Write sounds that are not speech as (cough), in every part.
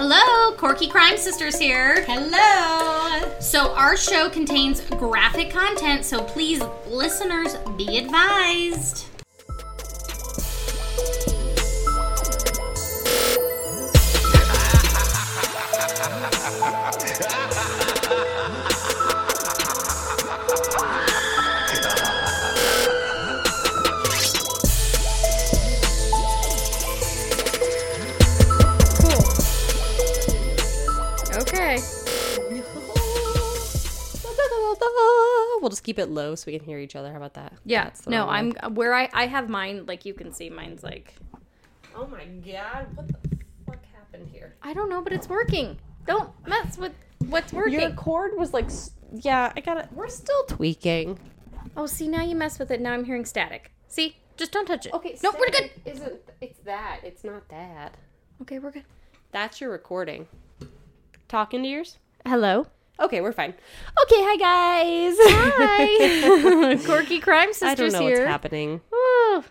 Hello, Corky Crime Sisters here. Hello. So, our show contains graphic content, so please, listeners, be advised. We'll just keep it low so we can hear each other. How about that? Yeah. That's No, I'm way. where I I have mine. Like you can see, mine's like Oh my god! What the fuck happened here? I don't know, but it's working. Don't mess with what's working. Your cord was like, yeah. I got it. We're still tweaking. oh, see now you mess with it. Now I'm hearing static. See, just don't touch it. Okay. No, we're good. Isn't it's that? It's not that. Okay, we're good. That's your recording. Talking to yours. Hello. Okay, we're fine. Okay, hi guys. Hi. (laughs) Corky Crime Sisters I don't know here. what's happening. Oh,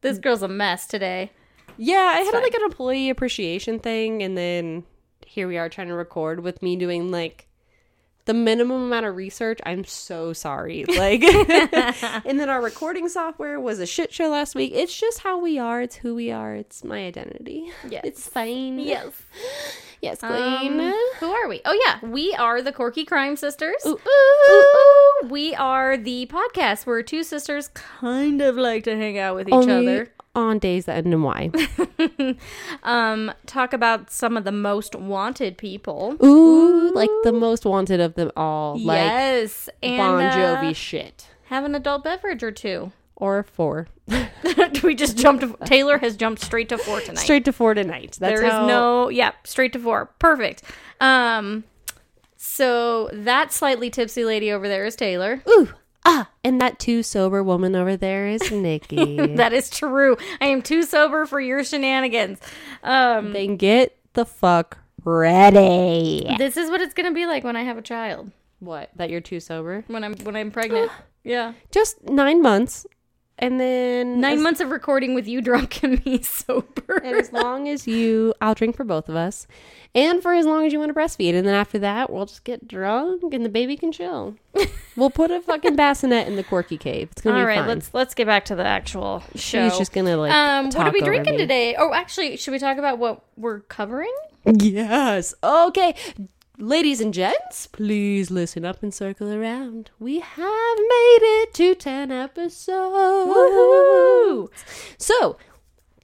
this girl's a mess today. Yeah, I had fine. like an employee appreciation thing, and then here we are trying to record with me doing like the minimum amount of research. I'm so sorry. (laughs) Like, (laughs) and then our recording software was a shit show last week. It's just how we are. It's who we are. It's my identity. Yes. it's fine. Yes. Yes, Queen. Um, who are we? Oh yeah, we are the Corky Crime Sisters. Ooh, Ooh, We are the podcast where two sisters kind of like to hang out with each Only other. on days that end in Y. (laughs) um, talk about some of the most wanted people. Ooh, like the most wanted of them all. Like yes, and Bon uh, Jovi shit. have an adult beverage or two. Or four. (laughs) we just jumped. Taylor has jumped straight to four tonight. Straight to four tonight. That's There is how- no, yeah, straight to four. Perfect. Um, so that slightly tipsy lady over there is Taylor. Ooh, ah, and that too sober woman over there is (laughs) Nikki. That is true. I am too sober for your shenanigans. Um, then get the fuck ready. this is what it's gonna be like when I have a child. What? That you're too sober? When I'm when I'm pregnant. (gasps) yeah. Just nine months, and then Nine as, months of recording with you drunk and me (laughs) sober. And as long as you, I'll drink for both of us, and for as long as you want to breastfeed, and then after that, we'll just get drunk, and the baby can chill. (laughs) we'll put a fucking bassinet in the Corky cave. It's gonna All be right, fine. let's let's get back to the actual show. She's just gonna like. um, what are we drinking me. today? Oh, actually, should we talk about what we're covering? Yes. Okay. Ladies and gents, please listen up and circle around. We have made it to 10 episodes. Woohoo! So,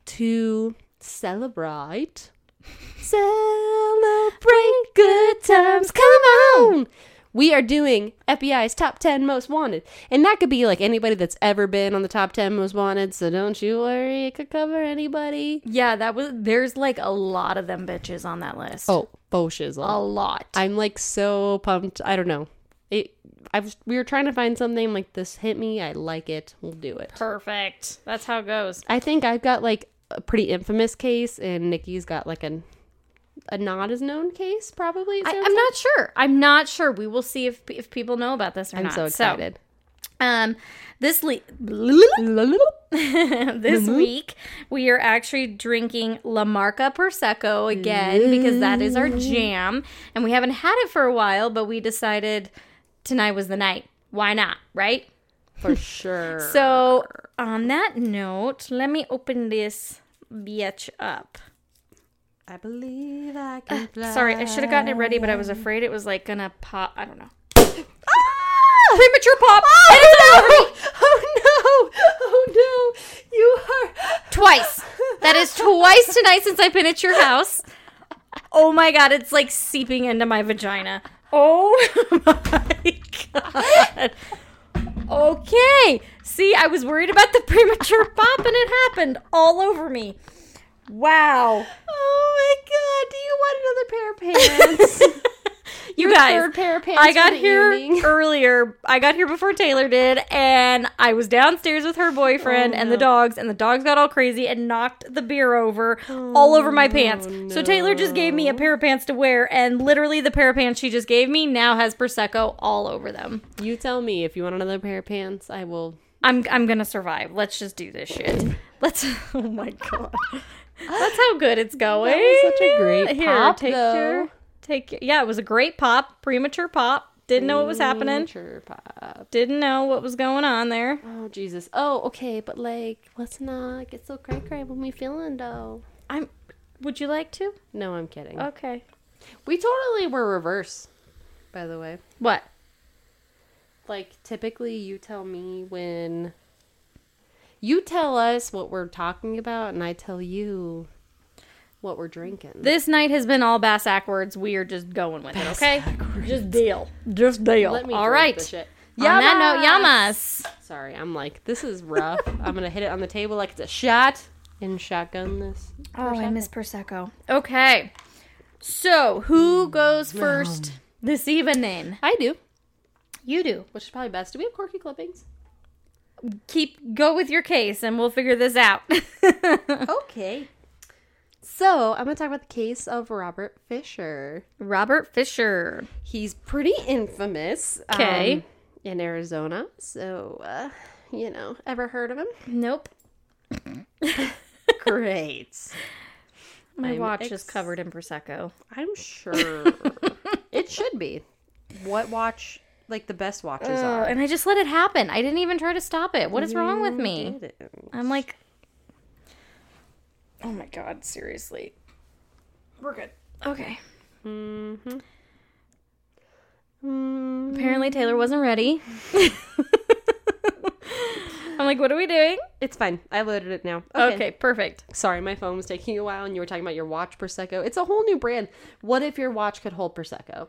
to celebrate, (laughs) celebrate good times, come on! We are doing FBI's top 10 most wanted. And that could be like anybody that's ever been on the top 10 most wanted, so don't you worry, it could cover anybody. Yeah, that was. There's like a lot of them bitches on that list. Oh, shizzle. a lot. I'm like so pumped. I don't know. It. I was. We were trying to find something like this. Hit me. I like it. We'll do it. Perfect. That's how it goes. I think I've got like a pretty infamous case, and Nikki's got like an a not as known case. Probably. I, I'm like. not sure. I'm not sure. We will see if if people know about this or I'm not. so excited. um, this le- (laughs) this week we are actually drinking La Marca Prosecco again because that is our jam, and we haven't had it for a while. But we decided tonight was the night. Why not? Right. For (laughs) sure. So on that note, let me open this bitch up. I believe I can fly. Sorry, I should have gotten it ready, but I was afraid it was like gonna pop. I don't know. ah! Premature pop. and it's all over me. Oh no! Oh no! You are Twice. That is twice tonight since I've been at your house. Oh my god, it's like seeping into my vagina. Oh (laughs) my god. Okay. See, I was worried about the premature pop and it happened all over me. Wow. Oh my god! Do you want another pair of pants? (laughs) You Your guys, third pair of pants I got here evening. (laughs) earlier. I got here before Taylor did, and I was downstairs with her boyfriend Oh, and the dogs, and the dogs got all crazy and knocked the beer over oh, all over my pants. So Taylor just gave me a pair of pants to wear, and literally the pair of pants she just gave me now has prosecco all over them. You tell me if you want another pair of pants. I will. I'm I'm gonna survive. Let's just do this shit. (laughs) Let's. Oh my god. That's how good it's going. That was such a great Here, pop, take though. your take your, yeah, it was a great pop, premature pop. Didn't know what was happening. Premature pop. Didn't know what was going on there. Oh Jesus. Oh, okay, but like, let's not get so cray cray when we feeling though. I'm would you like to? No, I'm kidding. Okay. We totally were reverse. By the way, What? like typically you tell me when you tell us what we're talking about, and I tell you what we're drinking. This night has been all bass backwards. We are just going with it, okay? Just deal. Just deal. Let me all drink right. the shit. On that note, Yamas! yamas. Sorry, I'm like this is rough. (laughs) I'm gonna hit it on the table like it's a shot and shotgun this. Oh, I miss prosecco. Okay. So, who goes first this evening? I do, You do. which is probably best. Do we have corky clippings? Keep go with your case and we'll figure this out. (laughs) Okay. So I'm gonna talk about the case of Robert Fisher. Robert Fisher. He's pretty infamous. Okay. um, in Arizona. So, uh, you know, ever heard of him? Nope. (laughs) Great. My I'm watch is covered in prosecco. I'm sure (laughs) it should be. What watch? Like the best watches Oh, are. and I just let it happen. I didn't even try to stop it. What is wrong with me? I'm like, oh my god, seriously. We're good. Okay. Mm-hmm. Mm, Apparently Taylor wasn't ready. (laughs) I'm like, what are we doing? it's fine. I loaded it now. Okay. perfect. Sorry, my phone was taking a while, and you were talking about your watch prosecco. It's a whole new brand. What if your watch could hold prosecco?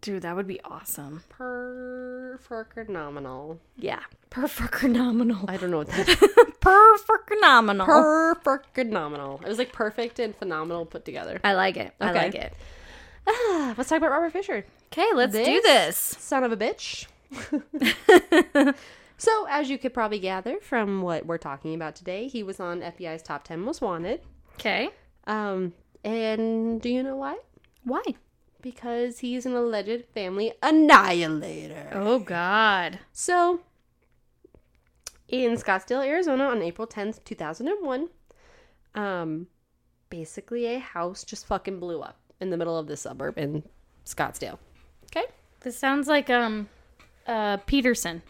Dude, that would be awesome. Per phenomenal. Yeah. Perfect phenomenal. I don't know what that (laughs) Perfect phenomenal. Perfect phenomenal. It was like perfect and phenomenal put together. I like it. I like it. Ah, let's talk about Robert Fisher. Okay, let's do This this. Son of a bitch. (laughs) (laughs) so, as you could probably gather from what we're talking about today, he was on FBI's top 10 most wanted. Okay. Um, and do you know why? Why? Because he's an alleged family annihilator. Oh God. So, in Scottsdale, Arizona, on April 10th, 2001, um, basically a house just fucking blew up in the middle of the suburb in Scottsdale. Okay? This sounds like um, uh, Peterson.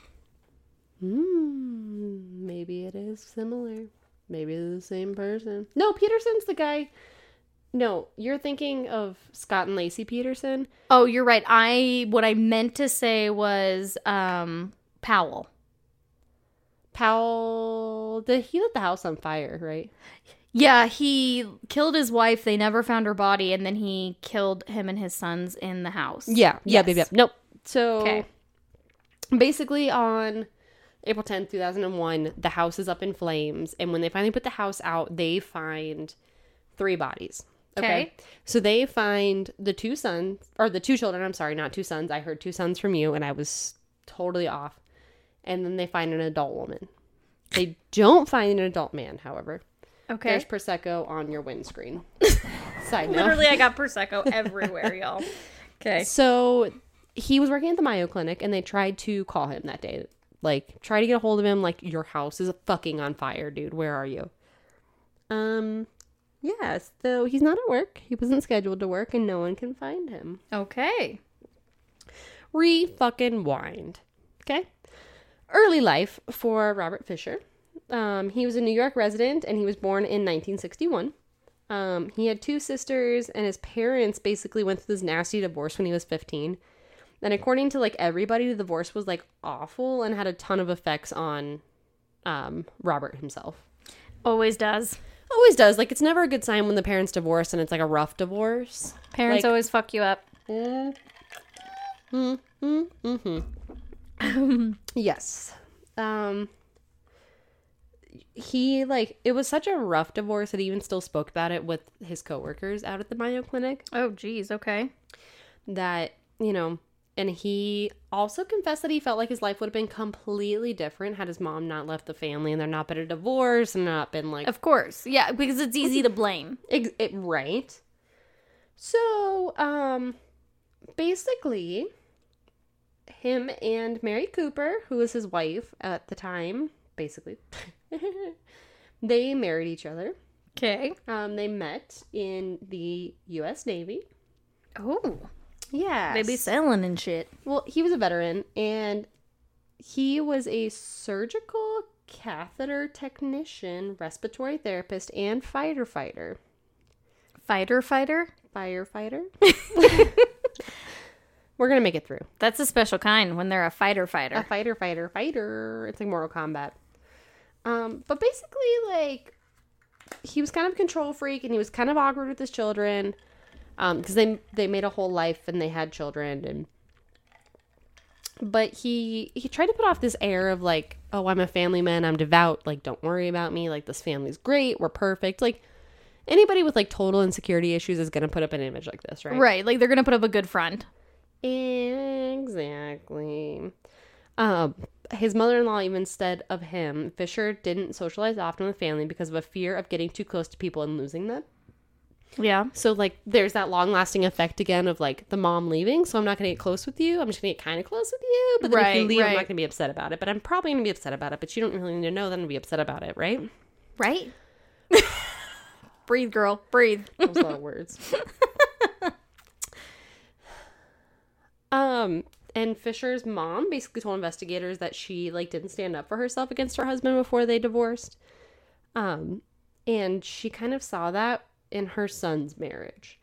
Hmm, maybe it is similar. Maybe the same person. No, Peterson's the guy. No, you're thinking of Scott and Laci Peterson. Oh, you're right. I what I meant to say was um Powell. Powell, did he lit the house on fire, right? Yeah, he killed his wife. They never found her body, and then he killed him and his sons in the house. Yeah, yeah, Yes. baby. Yep. Nope. So Okay. basically on April 10th, 2001, the house is up in flames. And when they finally put the house out, they find three bodies. Okay. So they find the two sons, or the two children. I'm sorry, not two sons. I heard two sons from you, and I was totally off. And then they find an adult woman. They don't find an adult man, however. Okay. There's Prosecco on your windscreen. (laughs) Side note. Literally, I got prosecco (laughs) everywhere, y'all. Okay. So he was working at the Mayo Clinic and they tried to call him that day. Like, try to get a hold of him, like, your house is fucking on fire, dude. Where are you? Um, yes. So he's not at work. He wasn't scheduled to work and no one can find him. Okay. Re fucking wind. Okay. Early life for Robert Fisher. Um, he was a New York resident and he was born in 1961. Um, he had two sisters, and his parents basically went through this nasty divorce when he was 15. And according to like everybody, the divorce was like awful and had a ton of effects on um, Robert himself. Always does. Always does. Like it's never a good sign when the parents divorce and it's like a rough divorce. Parents Like- always fuck you up. Yes. Um he like it was such a rough divorce that he even still spoke about it with his coworkers out at the Mayo Clinic Oh, geez. Okay. that, you know, and he also confessed that he felt like his life would have been completely different had his mom not left the family and there not been a divorce and not been like Of course. Yeah, because it's easy to blame. Ex- it, right. So, um, basically, him and Mary Cooper, who was his wife at the time, basically, (laughs) they married each other. Okay. Um, they met in the U.S. Navy. Oh, Yeah, they be sailing and shit. Well, he was a veteran, and he was a surgical catheter technician, respiratory therapist, and fighter fighter. Fighter, fighter. Firefighter. (laughs) We're gonna make it through. That's a special kind when they're a fighter, A fighter. fighter, fighter, fighter. It's like Mortal Kombat. Um, but basically, like, he was kind of a control freak, and he was kind of awkward with his children, um, because they they made a whole life and they had children, and but he he tried to put off this air of like, oh, I'm a family man, I'm devout, like, don't worry about me, like, this family's great, we're perfect, like. Anybody with like total insecurity issues is gonna put up an image like this, right? Right, like they're gonna put up a good front. Exactly. Um, his mother-in-law even said of him, Fisher didn't socialize often with family because of a fear of getting too close to people and losing them. Yeah. So like, there's that long-lasting effect again of like the mom leaving. So I'm not gonna get close with you. I'm just gonna get kind of close with you. But then if you Right, leave, I'm not gonna be upset about it. But I'm probably gonna be upset about it. But you don't really need to know that I'm gonna be upset about it, right? Right. (laughs) breathe, girl. Breathe. Those little words. (laughs) Um, and Fisher's mom basically told investigators that she like didn't stand up for herself against her husband before they divorced. Um, and she kind of saw that in her son's marriage,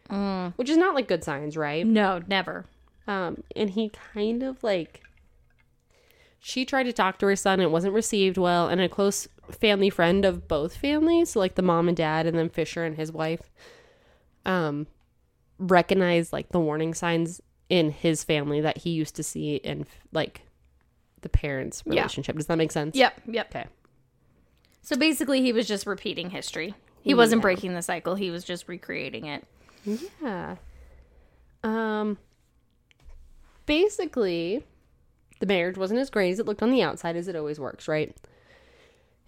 which is not like good signs, right? No, never. Um, and he kind of like she tried to talk to her son, it wasn't received well, and a close family friend of both families, so like the mom and dad, and then Fisher and his wife, um, recognized like the warning signs in his family that he used to see in like the parents' Yeah. relationship. Does that make sense? Yep, yep. Okay. So basically, he was just repeating history. He wasn't Yeah. breaking the cycle. He was just recreating it. Yeah. Um basically the marriage wasn't as great as it looked on the outside as it always works, right?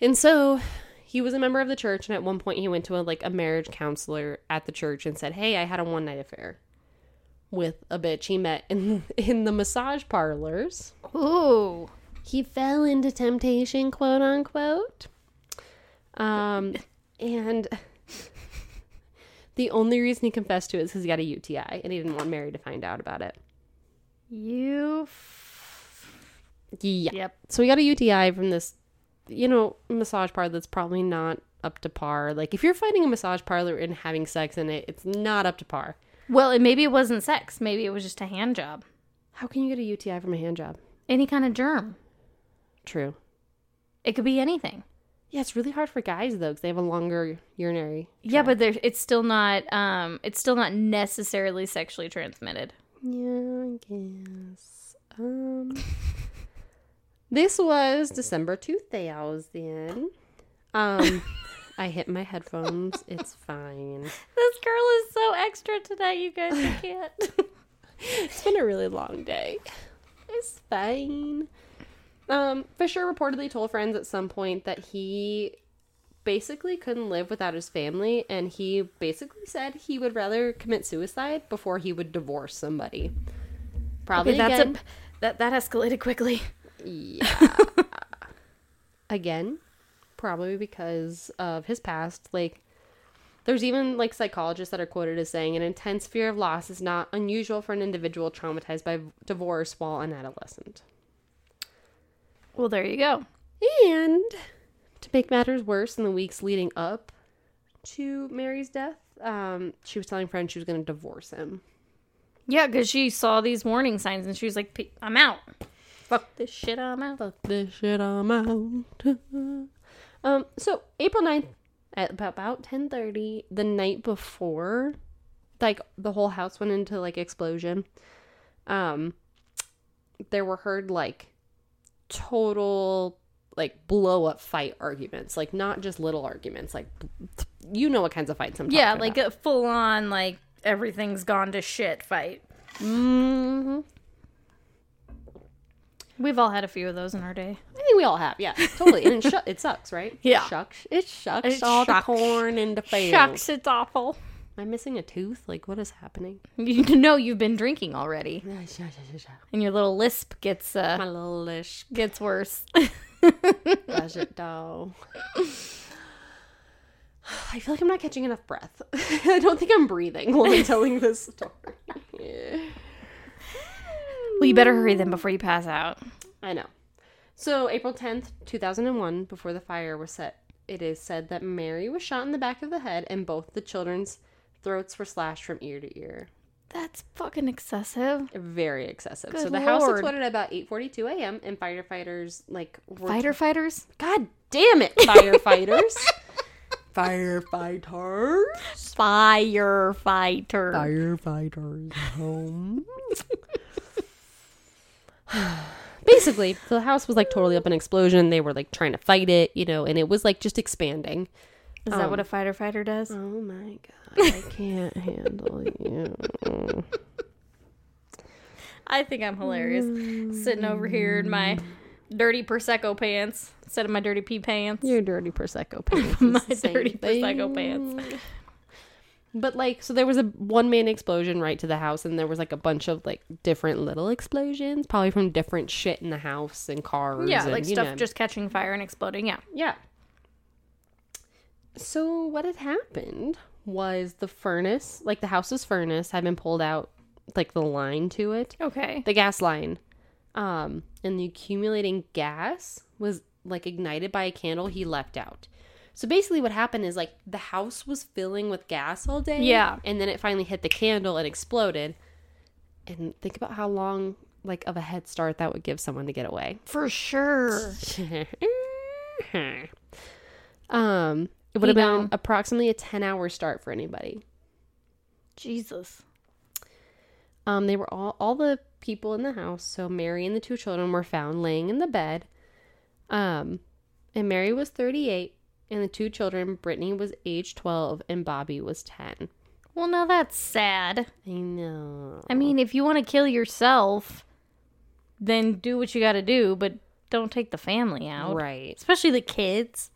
And so he was a member of the church and at one point he went to a like a marriage counselor at the church and said, "Hey, I had a one night affair with a bitch he met in (laughs) in the massage parlors." Ooh. he fell into temptation, quote unquote. Um, (laughs) and (laughs) the only reason he confessed to it is because he got a UTI and he didn't want Mary to find out about it. You. Yeah. Yep. So he got a UTI from this, you know, massage parlor that's probably not up to par. Like, if you're finding a massage parlor and having sex in it, it's not up to par. Well, and maybe it wasn't sex. Maybe it was just a hand job. How can you get a UTI from a hand job? Any kind of germ. True. It could be anything. Yeah, it's really hard for guys though because they have a longer urinary. Yeah, but there, it's still not. Um, it's still not necessarily sexually transmitted. Yeah, I guess. Um, (laughs) this was December 2000. Um, I hit my headphones. (laughs) It's fine. This girl is so extra tonight, you guys. I can't. (laughs) It's been a really long day. It's fine. Um, Fisher reportedly told friends at some point that he basically couldn't live without his family, and he basically said he would rather commit suicide before he would divorce somebody. Probably Okay, that's again, a that that escalated quickly. Yeah. (laughs) Again, probably because of his past. Like, there's even like psychologists that are quoted as saying an intense fear of loss is not unusual for an individual traumatized by divorce while an adolescent. Well, there you go. And to make matters worse, in the weeks leading up to Mary's death, um, she was telling friends she was going to divorce him. Yeah, because she saw these warning signs and she was like, "P- "I'm out. Fuck this shit. I'm out." Fuck this shit, I'm out. (laughs) um, so April 9th at about, about 10.30, the night before, like, the whole house went into, like, explosion, um, there were heard, like, total, like, blow-up fight arguments. Like, not just little arguments. Like, you know what kinds of fights I'm talking Yeah, about. like a full on like everything's gone to shit fight. hmm We've all had a few of those in our day. I think we all have, yeah, totally. And it, shu- it sucks, right? (laughs) Yeah. Shucks. It shucks It all shucks. the corn into fields. Shucks, it's awful. Am missing a tooth? Like, what is happening? (laughs) You know you've been drinking already, and your little lisp gets My uh little lish gets worse. (laughs) does it though. (sighs) I feel like I'm not catching enough breath. (laughs) I don't think I'm breathing while I'm telling this story. Well, you better hurry then before you pass out. I know. So, April 10th, 2001, before the fire was set, it is said that Mary was shot in the back of the head and both the children's throats were slashed from ear to ear. That's fucking excessive. Very excessive. so Good the house lord. exploded at about 8:42 a.m. and firefighters like were Fighter fighters? God damn it, firefighters. (laughs) firefighters. Firefighters. Firefighters home. (sighs) Basically, the house was like totally up in explosion. They were like trying to fight it, you know, and it was like just expanding. Is that what a um, fighter fighter does? Oh my god, I (laughs) can't handle you. I think I'm hilarious. Sitting over here in my mm. dirty Prosecco pants instead of my dirty pee pants. Your dirty prosecco (laughs) pants. my It's the same dirty thing. Prosecco pants. But like, so there was a one man explosion right to the house, and there was like a bunch of like different little explosions, probably from different shit in the house and cars. Yeah, and, like stuff know. just catching fire and exploding. Yeah. Yeah. So what had happened was the furnace, like the house's furnace, had been pulled out, like the line to it, Okay. the gas line, um, and the accumulating gas was like ignited by a candle he left out. So basically, what happened is like the house was filling with gas all day, Yeah. and then it finally hit the candle and exploded. And think about how long, like, of a head start that would give someone to get away. For sure. (laughs) um, it would have been approximately a ten-hour start for anybody. Jesus. Um, they were all all the people in the house. So Mary and the two children were found laying in the bed. Um, and Mary was thirty-eight, and the two children, Brittany was age twelve, and Bobby was ten. Well, now that's sad. I know. I mean, if you want to kill yourself, then do what you got to do, but don't take the family out. Right. Especially the kids.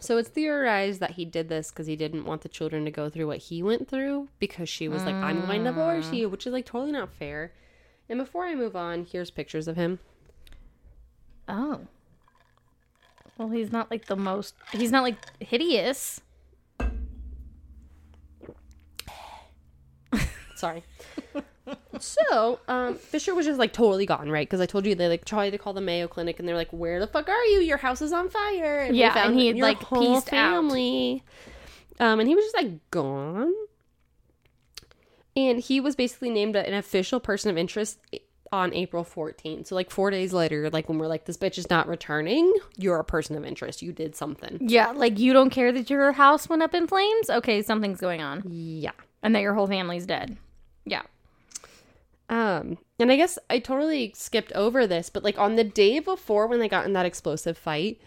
So it's theorized that he did this because he didn't want the children to go through what he went through because she was like, I'm going to divorce you, which is like totally not fair. And before I move on, here's pictures of him. Oh. Well, he's not like the most. He's not like hideous. Sorry. So, um, Fisher was just like totally gone, right? Because I told you they like tried to call the Mayo Clinic, and they're like, "Where the fuck are you? Your house is on fire." And Yeah, and he had, like, pieced out. family. Um, and he was just like gone. And he was basically named an official person of interest on April 14th. So like four days later, like when we're like, this bitch is not returning, you're a person of interest. You did something. Yeah, like you don't care that your house went up in flames? Okay, something's going on. Yeah. And that your whole family's dead. Yeah. Um, and I guess I totally skipped over this, but like on the day before when they got in that explosive fight,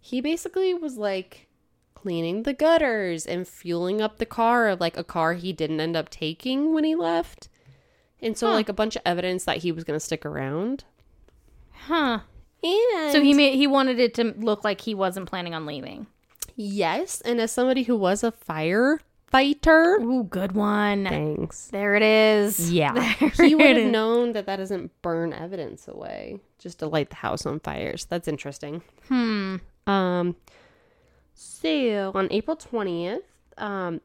he basically was like cleaning the gutters and fueling up the car of like a car he didn't end up taking when he left. And so Huh. like a bunch of evidence that he was going to stick around. Huh. And So he made he wanted it to look like he wasn't planning on leaving. yes, and as somebody who was a firefighter, Ooh, good one. thanks. There it is. Yeah. (laughs) There he would have known that that doesn't burn evidence away just to light the house on fire. So that's interesting. Hmm. Um, so on April 20th, um,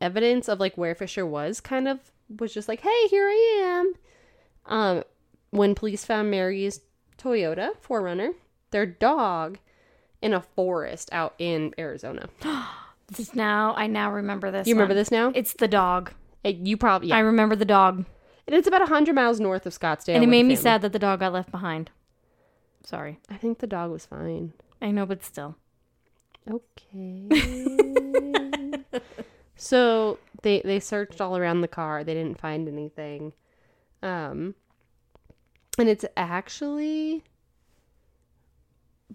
evidence of like where Fisher was kind of was just like, hey, here I am. Um, when police found Mary's Toyota 4Runner, their dog, in a forest out in Arizona. (gasps) (gasps) This now I now remember this. You remember one. this now? It's the dog. Uh, you probably, yeah. I remember the dog. and it's about 100 miles north of Scottsdale. and it made me sad that the dog got left behind. Sorry. I think the dog was fine. I know, but still. Okay. (laughs) so they they searched all around the car. They didn't find anything. Um and it's actually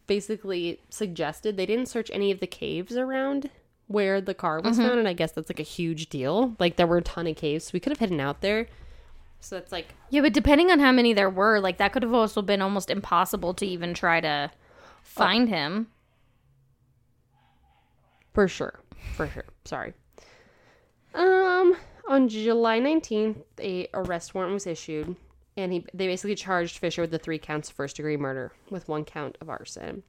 basically suggested they didn't search any of the caves around where the car was found and I guess that's like a huge deal. Like there were a ton of caves. So we could have hidden out there. So it's like Yeah, but depending on how many there were, like that could have also been almost impossible to even try to find him. For sure. For sure. Sorry. Um on July 19th, a arrest warrant was issued and he they basically charged Fisher with the three counts of first degree murder with one count of arson.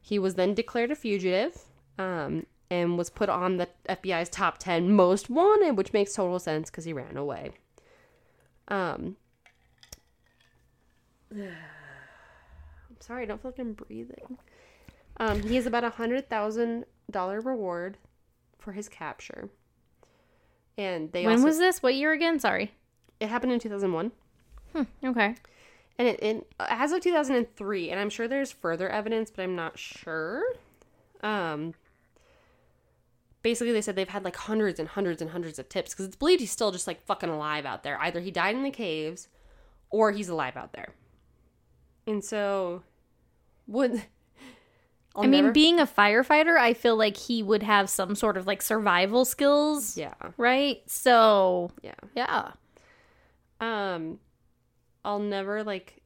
He was then declared a fugitive. Um and was put on the FBI's top 10 most wanted, which makes total sense because he ran away. Um, (sighs) I'm sorry, I don't feel like I'm breathing. Um, he has about a hundred thousand dollar reward for his capture, and they when also, was this? What year again? Sorry. it happened in two thousand one. Okay. And it, it as of 2003, and I'm sure there's further evidence, but I'm not sure. Um, basically, they said they've had like hundreds and hundreds and hundreds of tips because it's believed he's still just like fucking alive out there. Either he died in the caves, or he's alive out there. And so, would (laughs) I'll I mean, never- being a firefighter, I feel like he would have some sort of like survival skills, yeah, right? So, yeah. yeah. um i'll never like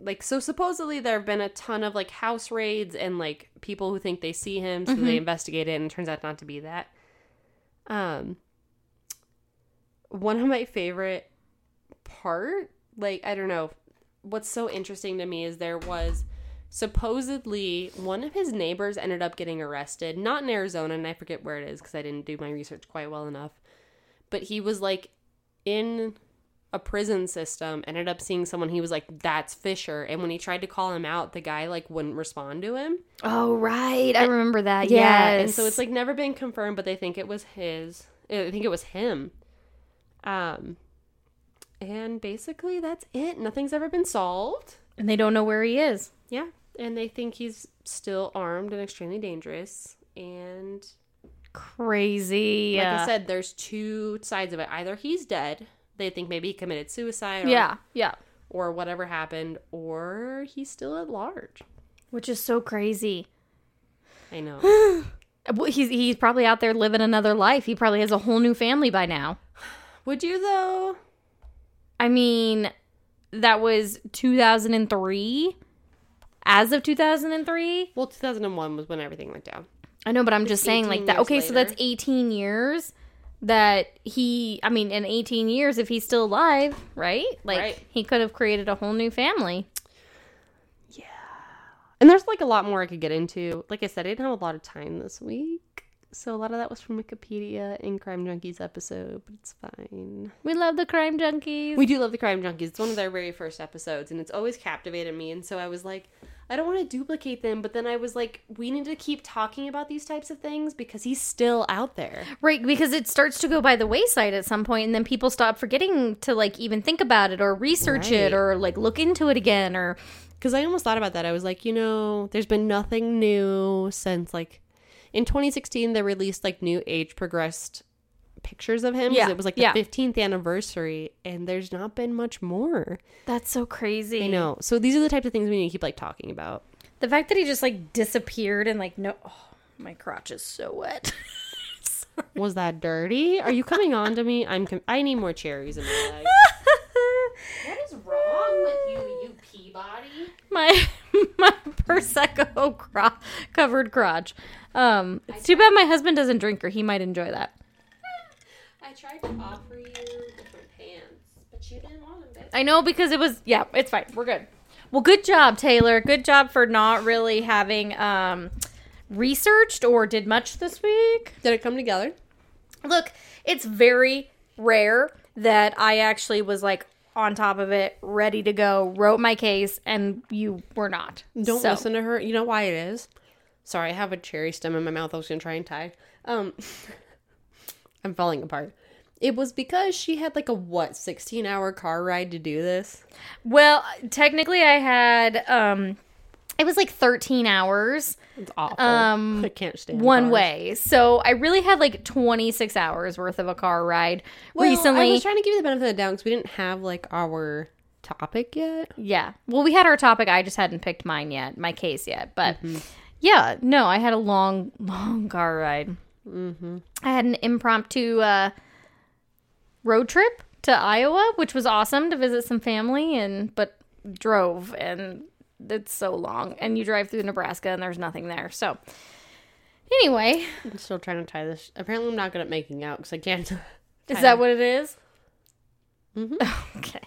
like so supposedly there have been a ton of like house raids and like people who think they see him so they investigate it and it turns out not to be that. Um one of my favorite part like i don't know what's so interesting to me is there was supposedly one of his neighbors ended up getting arrested not in arizona and i forget where it is because i didn't do my research quite well enough but he was like in a prison system ended up seeing someone he was like that's fisher and when he tried to call him out the guy like wouldn't respond to him Oh, right. I remember that. yeah yes. and so it's like never been confirmed but they think it was his i think it was him um and basically that's it nothing's ever been solved and they don't know where he is. yeah and they think he's still armed and extremely dangerous and Crazy. like i said there's two sides of it either he's dead they think maybe he committed suicide or yeah. Yeah. or whatever happened, or he's still at large. Which is so crazy. I know. (sighs) He's he's probably out there living another life. He probably has a whole new family by now. (sighs) Would you though? I mean, that was 2003. As of 2003, Well, 2001 was when everything went down. I know, but I'm just saying like that. Okay, so that's 18 years that he. I mean, in 18 years, if he's still alive, right? Like Right. he could have created a whole new family. Yeah. And there's like a lot more I could get into. Like I said, I didn't have a lot of time this week. So a lot of that was from Wikipedia and Crime Junkies episode, but it's fine. We love the crime junkies. We do love the Crime Junkies. It's one of their very first episodes, and it's always captivated me. And so I was like, I don't want to duplicate them, but then I was like, we need to keep talking about these types of things because he's still out there. Right, because it starts to go by the wayside at some point, and then people stop forgetting to like even think about it or research it or like look into it again or Because I almost thought about that. I was like, you know, there's been nothing new since like in 2016 they released like new age progressed pictures of him. 'cause Yeah, It was like the yeah. 15th anniversary, and there's not been much more. that's so crazy. I know. So these are the types of things we need to keep like talking about. The fact that he just like disappeared and like no, oh, my crotch is so wet. (laughs) Was that dirty? Are you coming on to me? I'm. Com- I need more cherries in my life. (laughs) what is wrong with you, you Peabody? my (laughs) my prosecco cro- covered crotch. Um, it's too bad my husband doesn't drink, or he might enjoy that. I tried to offer you different pants, but you didn't want them. Babe. I know because it was yeah, it's fine. We're good. Well, good job, Taylor. Good job for not really having um researched or did much this week. Did it come together? Look, it's very rare that I actually was like on top of it, ready to go, wrote my case, and you were not. Don't So- listen to her. You know why it is? Sorry, I have a cherry stem in my mouth. I was gonna try and tie. Um, (laughs) I'm falling apart. It was because she had like a what 16 hour car ride to do this. Well, technically, I had um, it was like thirteen hours It's awful. Um, I can't stand one cars. way, so I really had like twenty six hours worth of a car ride Well, I recently. was trying to give you the benefit of the doubt because we didn't have like our topic yet. Yeah. Well, we had our topic. I just hadn't picked mine yet, my case yet. But Mm-hmm. yeah, no, I had a long, (laughs) long car ride. Mm-hmm. I had an impromptu uh, road trip to Iowa, which was awesome to visit some family, and but drove and it's so long. And you drive through Nebraska and there's nothing there. So anyway, I'm still trying to tie this. Apparently, I'm not good at making out because I can't. (laughs) is that what it is? Mm-hmm. (laughs) Okay.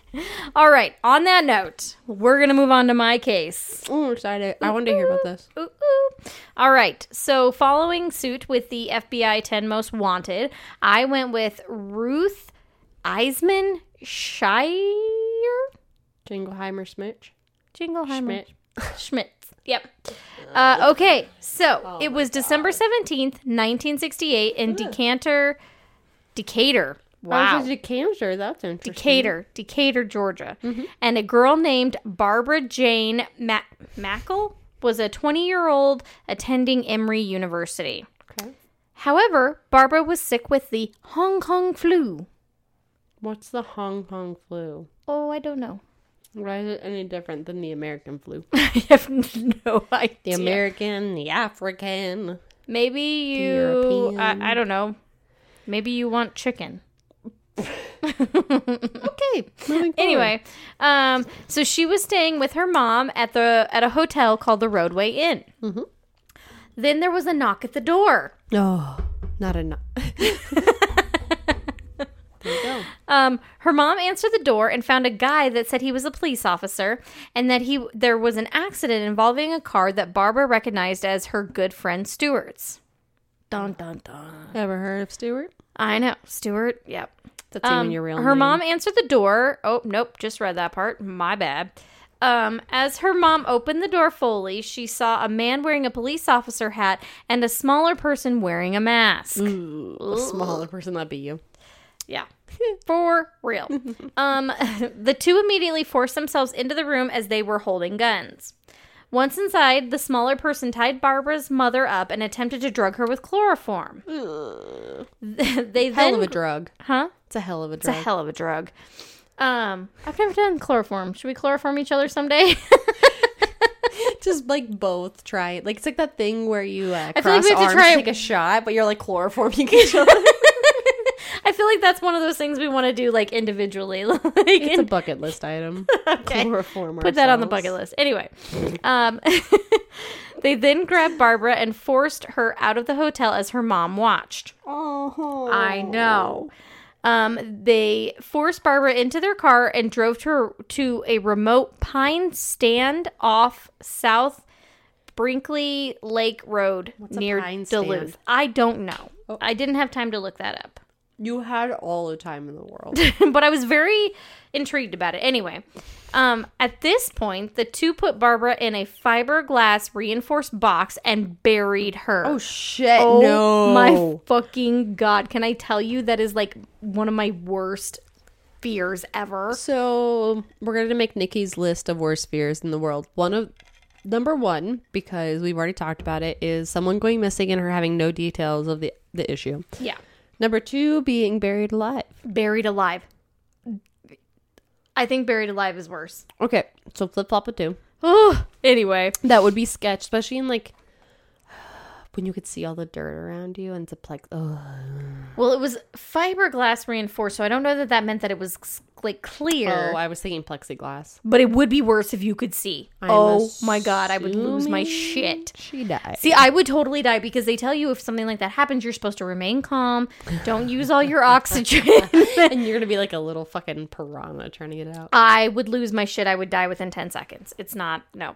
All right. On that note, we're going to move on to my case. Oh, I'm excited. I wanted to hear about this. Ooh, ooh. All right. So, following suit with the FBI 10 Most Wanted, I went with Ruth Eisman Shire? Jingleheimer Smitch. Jingleheimer. Schmidt. Schmidt. Yep. Uh, okay. So, it was December 17th, 1968 in Decanter, Decatur. Wow. Oh, Decatur. That's interesting. Decatur, Decatur, Georgia. And a girl named Barbara Jane Ma- Mackle was a 20 year old attending Emory University. Okay. However, Barbara was sick with the Hong Kong flu. What's the Hong Kong flu? Oh, I don't know. Why is it any different than the American flu? (laughs) I have no idea. The American, the African. Maybe you. I, I don't know. Maybe you want chicken. (laughs) Okay. Anyway, um, so she was staying with her mom at the at a hotel called the Rodeway Inn. Mhm. Then there was a knock at the door. Oh, not enough. (laughs) there you go. Um, her mom answered the door and found a guy that said he was a police officer and that he there was an accident involving a car that Barbara recognized as her good friend Stewart's. Dun dun dun. Ever heard of Stewart? I know, Stewart. Yep. That's even Um, your real her name. mom answered the door. Oh, nope, just read that part. My bad. Um, as her mom opened the door fully, she saw a man wearing a police officer hat and a smaller person wearing a mask. Ooh, a smaller person, that'd be you. Yeah. (laughs) For real. (laughs) um, (laughs) the two immediately forced themselves into the room as they were holding guns. Once inside, the smaller person tied Barbara's mother up and attempted to drug her with chloroform. they Hell then, of a drug. huh? It's a hell of a drug. It's a hell of a drug. Um, I've never done chloroform. Should we chloroform each other someday? Just like both try it. Like it's like that thing where you uh, I feel like cross we have to arms try to it- take a shot, but you're like chloroforming each other. I feel like that's one of those things we want to do like individually. (laughs) like it's a bucket list item. (laughs) okay. Chloroform Put that on the bucket list. Anyway, um, (laughs) they then grabbed Barbara and forced her out of the hotel as her mom watched. Oh, I know. Um, they forced Barbara into their car and drove to her to a remote pine stand off South Brinkley Lake Road a near Duluth. stand? I don't know. Oh. I didn't have time to look that up. You had all the time in the world. (laughs) but I was very intrigued about it. Anyway, um, at this point, the two put Barbara in a fiberglass reinforced box and buried her. oh shit! Oh no, my fucking god! Can I tell you that is like one of my worst fears ever? So we're gonna make Nikki's list of worst fears in the world. One of number one, because we've already talked about it, is someone going missing and her having no details of the the issue. Yeah, Number two, being buried alive. buried alive. I think buried alive is worse. Okay, so flip flop it two. Oh, anyway, That would be sketch, especially in like when you could see all the dirt around you and it's like, oh, well, it was fiberglass reinforced, so I don't know that that meant that it was like clear. oh, I was thinking plexiglass. But it would be worse if you could see. I'm oh my god, I would lose my shit. She died. See, I would totally die because they tell you if something like that happens, you're supposed to remain calm, don't use all your (laughs) oxygen. (laughs) and you're gonna be like a little fucking piranha trying to get out. I would lose my shit. I would die within 10 seconds. It's not, no.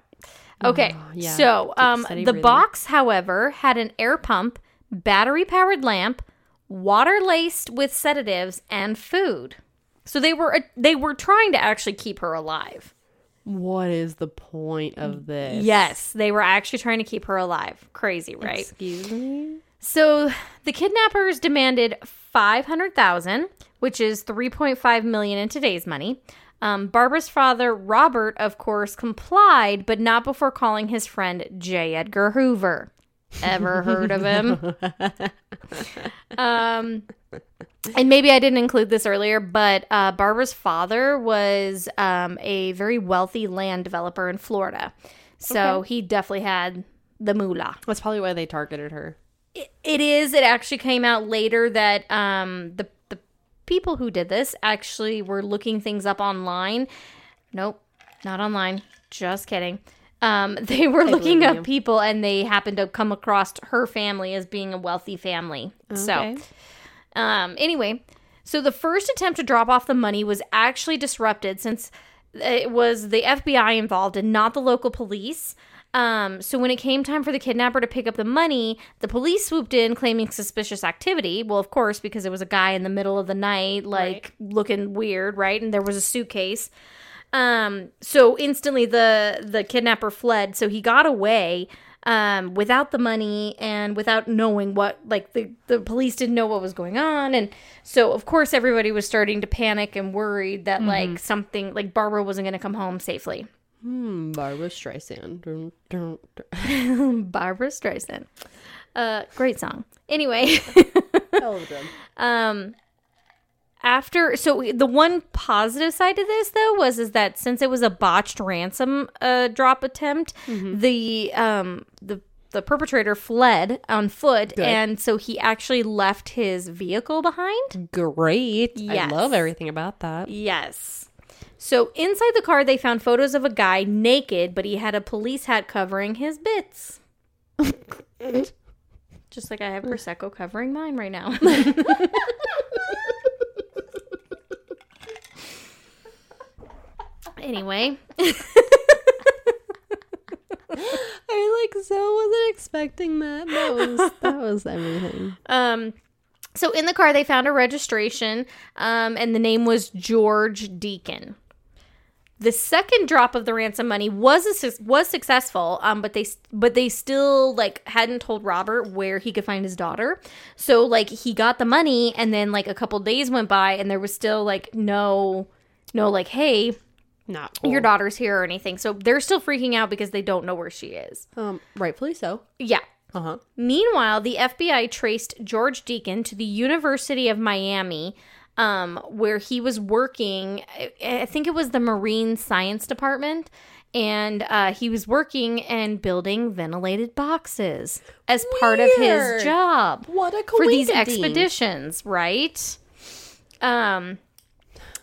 Okay, yeah. so um, the breathing. box, however, had an air pump, battery powered lamp, water laced with sedatives, and food. So they were they were trying to actually keep her alive. What is the point of this? Yes, they were actually trying to keep her alive. Crazy, right? Excuse me. So the kidnappers demanded five hundred thousand, which is three point five million in today's money. Um, Barbara's father, Robert, of course, complied, but not before calling his friend J. Edgar Hoover. Ever heard of him? (laughs) um, and maybe I didn't include this earlier, but uh, Barbara's father was um, a very wealthy land developer in Florida, so he definitely had the moolah That's probably why they targeted her. it- it is. It actually came out later that um, the the people who did this actually were looking things up online. Nope, not online. Just kidding. Um, (laughs) they were looking up you. people, and they happened to come across her family as being a wealthy family. So, Okay. Um, anyway, So the first attempt to drop off the money was actually disrupted since it was the FBI involved and not the local police. Um, so when it came time for the kidnapper to pick up the money, the police swooped in claiming suspicious activity. Well, of course, because it was a guy in the middle of the night, like looking weird, right? And there was a suitcase. Um, so instantly the the kidnapper fled. So he got away um, without the money and without knowing what like the the police didn't know what was going on and so of course everybody was starting to panic and worried that like something like Barbara wasn't going to come home safely. Hmm, Barbara Streisand. Dun, dun, dun. (laughs) Barbara Streisand. Uh great song. Anyway, (laughs) All of them. (laughs) um after so the one positive side to this though was is that since it was a botched ransom uh drop attempt the um the the perpetrator fled on foot Good. and so he actually left his vehicle behind Great. I love everything about that. yes so inside the car they found photos of a guy naked but he had a police hat covering his bits (laughs) just like i have prosecco covering mine right now (laughs) (laughs) anyway (laughs) I like so wasn't expecting that. That was that was everything. Um, so in the car, they found a registration, um, and the name was George Deacon. The second drop of the ransom money was a, was successful, um, but they but they still like hadn't told Robert where he could find his daughter. So like he got the money, and then like a couple days went by, and there was still like no no like hey Not your daughter's here or anything. So they're still freaking out because they don't know where she is. Um, rightfully so. Yeah. Uh huh. Meanwhile, the FBI traced George Deacon to the University of Miami, um, where he was working. I- I think it was the Marine Science Department, and uh, he was working and building ventilated boxes as part of his job What a for these expeditions, right? Um,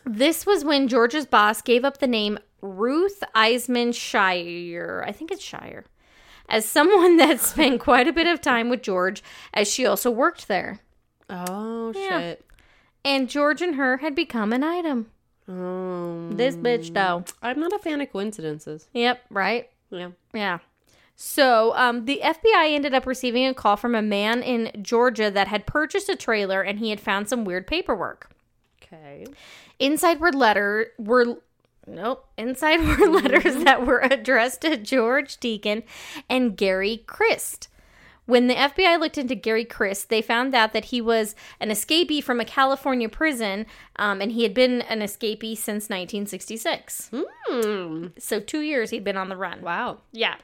this was when George's boss gave up the name Ruth Eisemann-Schier. I think it's Schier. As someone (laughs) that spent quite a bit of time with George, as she also worked there. Oh Yeah. shit. And George and her had become an item. Um, This bitch, though. I'm not a fan of coincidences. Yep, right? Yeah. Yeah. So, um, the FBI ended up receiving a call from a man in Georgia that had purchased a trailer and he had found some weird paperwork. Okay. Inside were letter were nope. Inside (laughs) were letters that were addressed to George Deacon and Gary Krist. When the FBI looked into Gary Krist, they found out that he was an escapee from a California prison, um, and he had been an escapee since 1966. Hmm. So two years he'd been on the run. Wow. Yeah.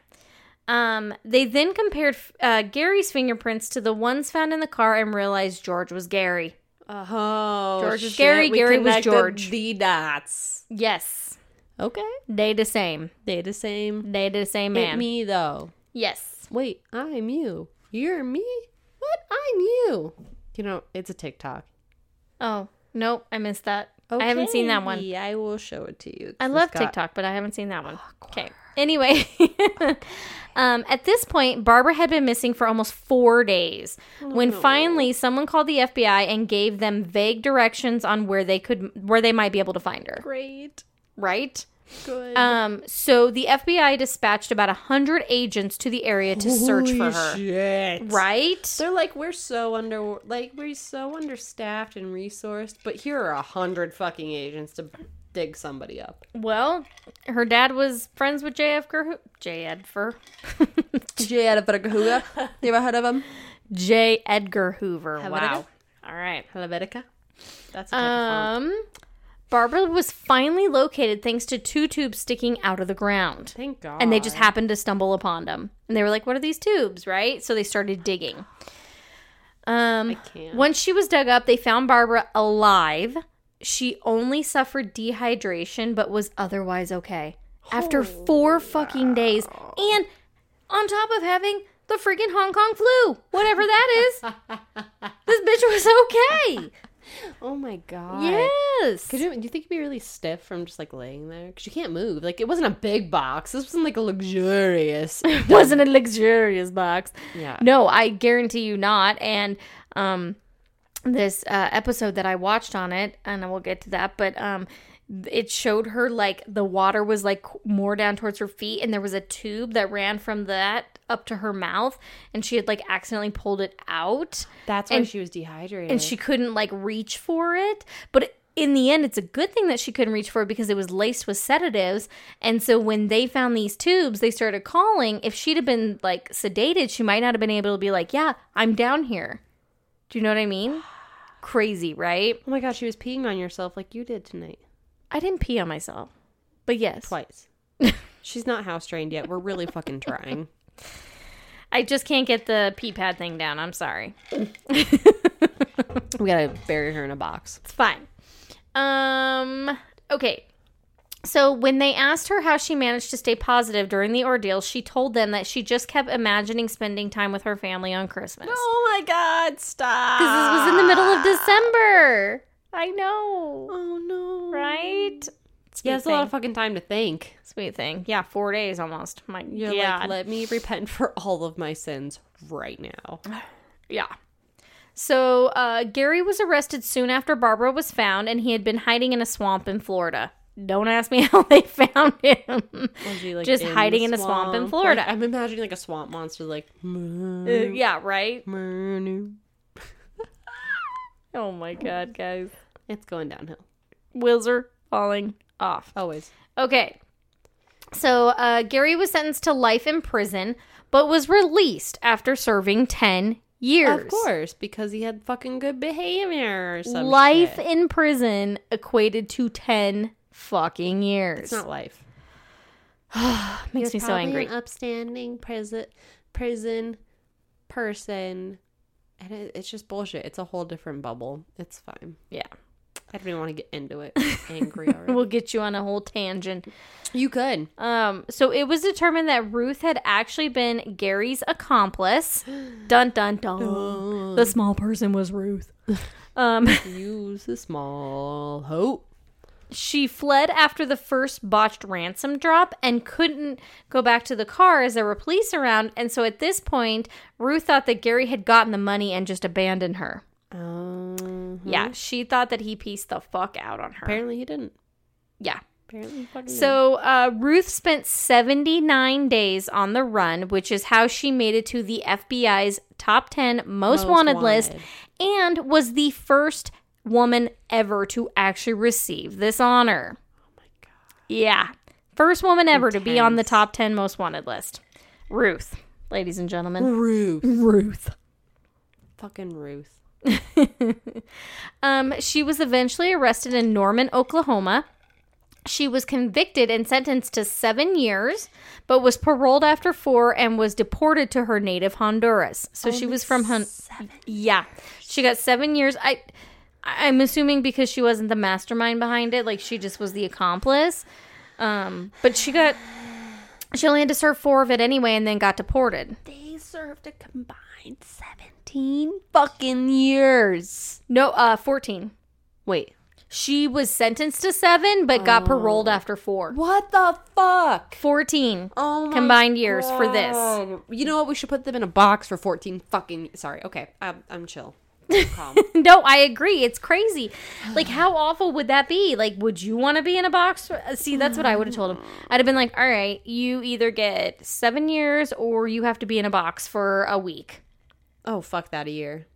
Um, they then compared uh, Gary's fingerprints to the ones found in the car and realized George was Gary. Oh, George is Gary, Gary was George. The dots. Yes. Okay. They the same. They the same. They the same It me though. Yes. Wait, I'm you. You're me. What? I'm you. You know, it's a TikTok. Oh, nope. I missed that. I haven't seen that one. I will show it to you. I love got- TikTok, but I haven't seen that one. Okay. Anyway, (laughs) um, at this point, Barbara had been missing for almost four days. When finally someone called the FBI and gave them vague directions on where they could, where they might be able to find her. Great. Right. Good. Um. So the FBI dispatched about a hundred agents to the area to search for Holy her. Shit. Right. They're like, we're so under, like, we're so understaffed and resourced, but here are a hundred fucking agents to dig somebody up. Well, her dad was friends with J. Edgar. J. Edgar. (laughs) J. Edgar You ever heard of him? J. Edgar Hoover. Helvetica? Wow. All right. Helvetica. That's a type of font. Um, Barbara was finally located thanks to two tubes sticking out of the ground. Thank God. And they just happened to stumble upon them. And they were like, what are these tubes, right? So they started digging. Um, can't. Once she was dug up, they found Barbara alive. She only suffered dehydration, but was otherwise okay. After four fucking days. And on top of having the freaking Hong Kong flu, whatever that is, (laughs) this bitch was okay. Oh my God. Yes. Could you, do you think you'd be really stiff from just like laying there? Because you can't move. Like, it wasn't a big box. This wasn't like a luxurious. (laughs) wasn't a luxurious box. Yeah. No, I guarantee you not. And um this uh, episode that I watched on it, and we'll get to that. But um, it showed her like the water was like more down towards her feet, and there was a tube that ran from that up to her mouth, and she had like accidentally pulled it out, That's why And- she was dehydrated. and she couldn't like reach for it. But in the end, it's a good thing that she couldn't reach for it because it was laced with sedatives. And so when they found these tubes, they started calling. If she'd have been like sedated, she might not have been able to be like, "Yeah, I'm down here." Do you know what I mean? (sighs) Crazy, right? oh my god, she was peeing on yourself like you did tonight. I didn't pee on myself, but yes, Twice. (laughs) She's not house trained yet. We're really fucking trying. (laughs) I just can't get the pee pad thing down. I'm sorry. (laughs) We gotta bury her in a box. It's fine. Um. Okay. So when they asked her how she managed to stay positive during the ordeal, she told them that she just kept imagining spending time with her family on Christmas. Oh my god, stop. Because this was in the middle of December. I know. Oh no. Right? Yeah, it's a lot of fucking time to think. Sweet thing. Yeah, four days almost. My You're God. like, let me repent for all of my sins right now. (sighs) Yeah. So uh, Gary was arrested soon after Barbara was found, and he had been hiding in a swamp in Florida. Don't ask me (laughs) how they found him. Like Just in hiding in a swamp in Like, Florida. I'm imagining like a swamp monster, like. Uh, yeah, right. (laughs) Oh my god, guys. It's going downhill. Wheels are falling off. Always. Okay. So uh, Gary was sentenced to life in prison, but was released after serving 10 years. Of course, because he had fucking good behavior Life shit. in prison equated to 10 fucking years. It's not life. (sighs) Makes me so angry. An upstanding prison prison person, and it, it's just bullshit. It's a whole different bubble. It's fine. Yeah. I don't even want to get into it. I'm (laughs) angry (laughs) already. We'll get you on a whole tangent. you could. Um, so it was determined that Ruth had actually been Gary's accomplice. (gasps) Dun dun dun. The small person was Ruth. (laughs) Um, Use the small hope. She fled after the first botched ransom drop and couldn't go back to the car as there were police around. And so at this point, Ruth thought that Gary had gotten the money and just abandoned her. Um, Yeah, she thought that he pieced the fuck out on her. apparently he didn't. Yeah. Apparently So uh, Ruth spent 79 days on the run, which is how she made it to the FBI's top 10 most, Most wanted, list and was the first woman ever to actually receive this honor. Oh my God. Yeah. First woman ever to be on the top 10 most wanted list. Ruth, ladies and gentlemen. Ruth. Ruth. Fucking Ruth. (laughs) Um, she was eventually arrested in Norman, Oklahoma. She was convicted and sentenced to seven years, but was paroled after four and was deported to her native Honduras. So she was from Hon- yeah, she got seven years. I I'm assuming because she wasn't the mastermind behind it, like she just was the accomplice. Um, but she got she only had to serve four of it anyway, and then got deported. They served a combined 17 fucking years. No, uh, fourteen. Wait. She was sentenced to seven, but got paroled after four. What the fuck? 14 Oh my combined years for this. You know what? We should put them in a box for 14 fucking. Sorry. Okay. I'm, I'm chill. Calm. (laughs) No, I agree. It's crazy. Like, (sighs) how awful would that be? Like, would you want to be in a box? Uh, See, that's what I would have told him. I'd have been like, all right, you either get seven years or you have to be in a box for a week. oh, fuck that a year.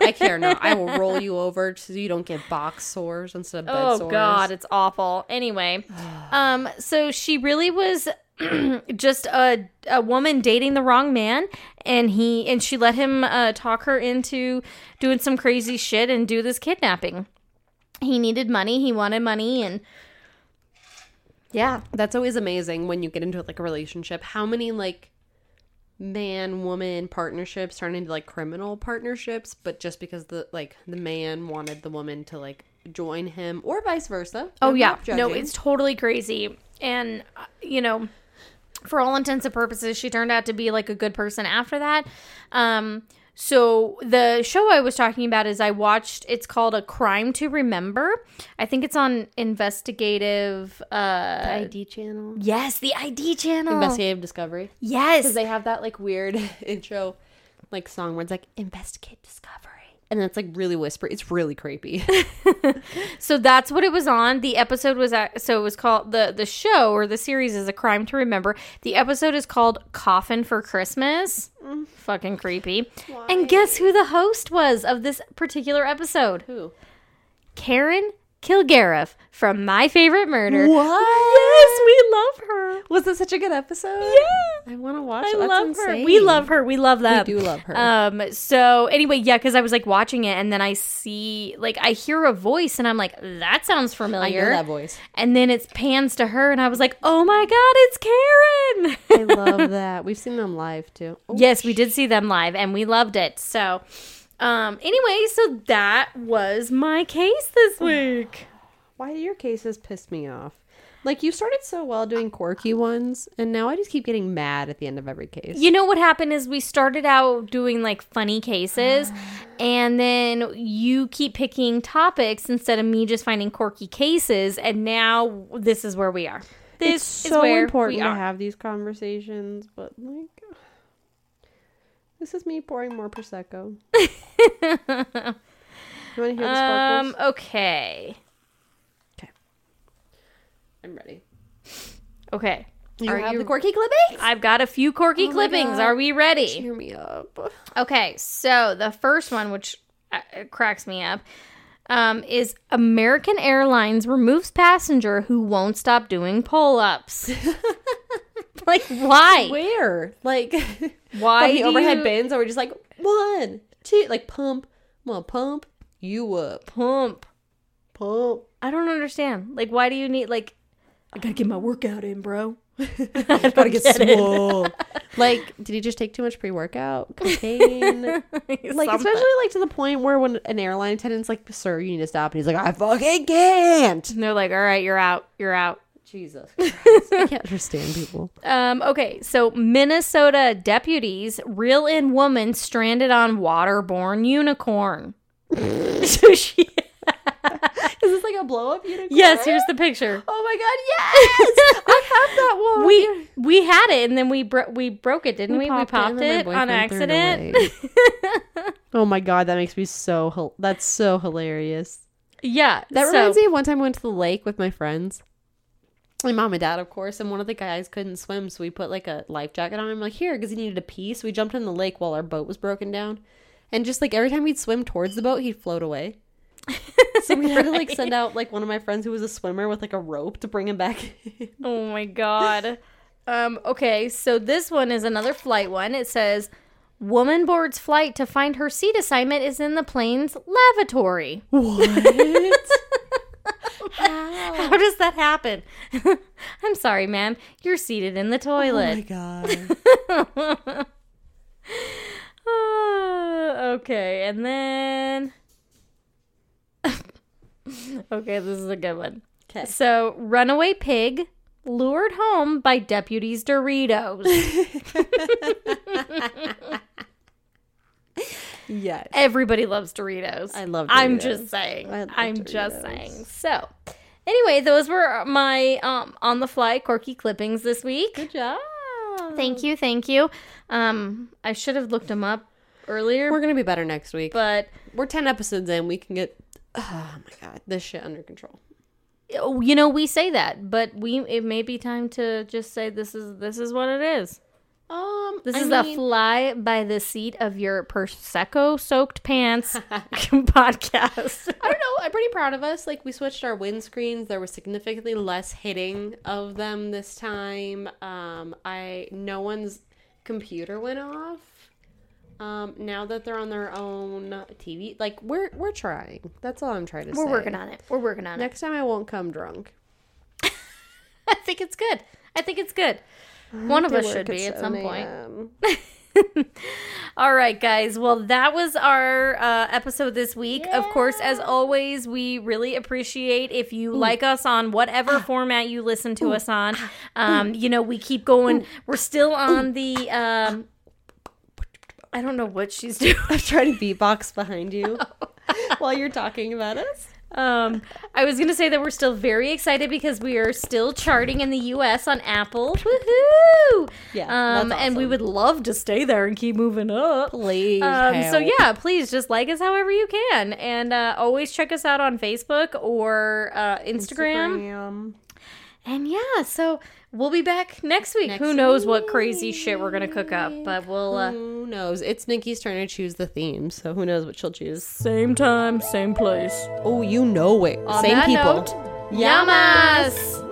I care not. I will roll you over so you don't get box sores instead of bed Oh, sores. God, it's awful. Anyway, (sighs) um, so she really was. (clears throat) just a a woman dating the wrong man and he and she let him uh, talk her into doing some crazy shit and do this kidnapping he needed money he wanted money and yeah That's always amazing when you get into like a relationship. How many like man woman partnerships turn into like criminal partnerships, but just because the like the man wanted the woman to like join him or vice versa. Oh yeah, no, it's totally crazy, and uh, you know, for all intents and purposes, she turned out to be like a good person after that. Um, so the show I was talking about is I watched. It's called A Crime to Remember. I think it's on investigative. Uh, the ID channel. yes, the ID channel. Investigative Discovery. Yes, Because they have that like weird (laughs) intro like song where it's like investigate discovery. And it's like really whispery. It's really creepy. (laughs) So that's what it was on. The episode was at, so it was called the the show or the series is a crime to remember. The episode is called Coffin for Christmas. Mm. Fucking creepy. And guess who the host was of this particular episode? Who? Karen Kilgariff from My Favorite Murder. What? Yes, we love her. Was it such a good episode? Yeah. I want to watch I it. That's love her. We love her. We love them. We do love her. Um. So anyway, yeah, because I was like watching it, and then I see, like, I hear a voice, and I'm like, that sounds familiar. I know that voice. And then it pans to her, and I was like, oh my god, it's Karen. I (laughs) love that. We've seen them live too. Oh, yes, we did see them live, and we loved it. So, um. Anyway, so that was my case this week. Why do your cases piss me off? Like you started so well doing quirky ones, and now I just keep getting mad at the end of every case. You know what happened is we started out doing like funny cases, (sighs) and then you keep picking topics instead of me just finding quirky cases, and now this is where we are. This it's is so important to have these conversations, but like, (sighs) this is me pouring more prosecco. (laughs) you want to hear the sparkles? Um. Okay. I'm ready. Okay. You Are have you- the quirky clippings? I've got a few quirky Oh clippings. Are we ready? Cheer me up. Okay, so the first one, which uh, cracks me up, um, is American Airlines removes passenger who won't stop doing pull ups. (laughs) like, why? Where? Like, Why the overhead you bins, we're just like one, two, like pump, come on, pump you up, pump? pump. I don't understand. Like, why do you need like? I gotta get my workout in, bro. (laughs) (laughs) I gotta get swole. (laughs) like, did he just take too much pre workout? Cocaine? like, especially like to the point where when an airline attendant's like, "Sir, you need to stop," and he's like, "I fucking can't." And they're like, all right, you're out. You're out. Jesus, I can't understand people. Um, okay, so Minnesota deputies reel in woman stranded on waterborne unicorn. so she, Is this like a blow up unicorn? yes, here's the picture. Oh my god, yes! (laughs) I have that one. We we had it and then we bro- we broke it, didn't we? We popped, and then my it on boyfriend threw it accident. (laughs) oh my god, that makes me so hil- that's so hilarious. yeah, That so- reminds me of one time I went to the lake with my friends. My mom and dad, of course, and one of the guys couldn't swim, so we put like a life jacket on him, like here, because he needed a piece. So we jumped in the lake while our boat was broken down, and just like every time we'd swim towards the boat, he'd float away. (laughs) So we had to like send out like one of my friends who was a swimmer with like a rope to bring him back. in. (laughs) Oh my god. Um, okay, so this one is another flight one. It says Woman boards flight to find her seat assignment is in the plane's lavatory. what? (laughs) How does that happen? I'm sorry, ma'am. You're seated in the toilet. Oh my god. Ah, okay, and then. (laughs) okay, this is a good one. Okay. So, runaway pig lured home by deputies Doritos. (laughs) Yes. Everybody loves Doritos. I love Doritos. I'm just saying. I love I'm just saying. So, anyway, those were my um on the fly quirky clippings this week. Good job. Thank you, thank you. Um, I should have looked them up earlier, We're gonna be better next week. but We're ten episodes in. We can get. Oh my god, this shit under control. oh, you know we say that, but we it may be time to just say this is this is what it is. Um, This I is mean, a fly by the seat of your prosecco soaked pants (laughs) (laughs) podcast. I don't know. I'm pretty proud of us. Like we switched our windscreens. There was significantly less hitting of them this time. Um, I no one's computer went off. Um, now that they're on their own TV, like we're we're trying. That's all I'm trying to say. We're working on it. We're working on it. Next time I won't come drunk. (laughs) I think it's good. I think it's good. One of us should be at some 7 point. (laughs) All right, guys. Well, that was our uh, episode this week. Of course, as always, we really appreciate if you like us on whatever format you listen to us on. Um, you know, we keep going. We're still on the. Um, I don't know what she's (laughs) doing. I'm trying to beatbox behind you (laughs) while you're talking about us. Um, I was gonna say that we're still very excited because we are still charting in the U.S. on Apple. Woohoo! Yeah, um, that's and we would love to stay there and keep moving up. Please. Um, so yeah, please just like us however you can, and uh, always check us out on Facebook or uh, Instagram. Instagram. And yeah, so we'll be back next week. Who Next knows what crazy shit we're gonna cook up, but we'll uh, Who knows? It's Nikki's turn to choose the theme, so who knows what she'll choose. same time, same place. Oh, you know it. On Same that people. note, Yamas.